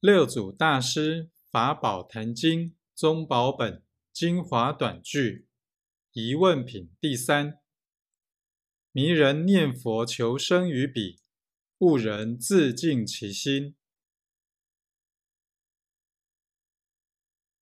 六祖大师法宝坛经宗宝本精华短句疑问品第三。迷人念佛求生于彼悟人自净其心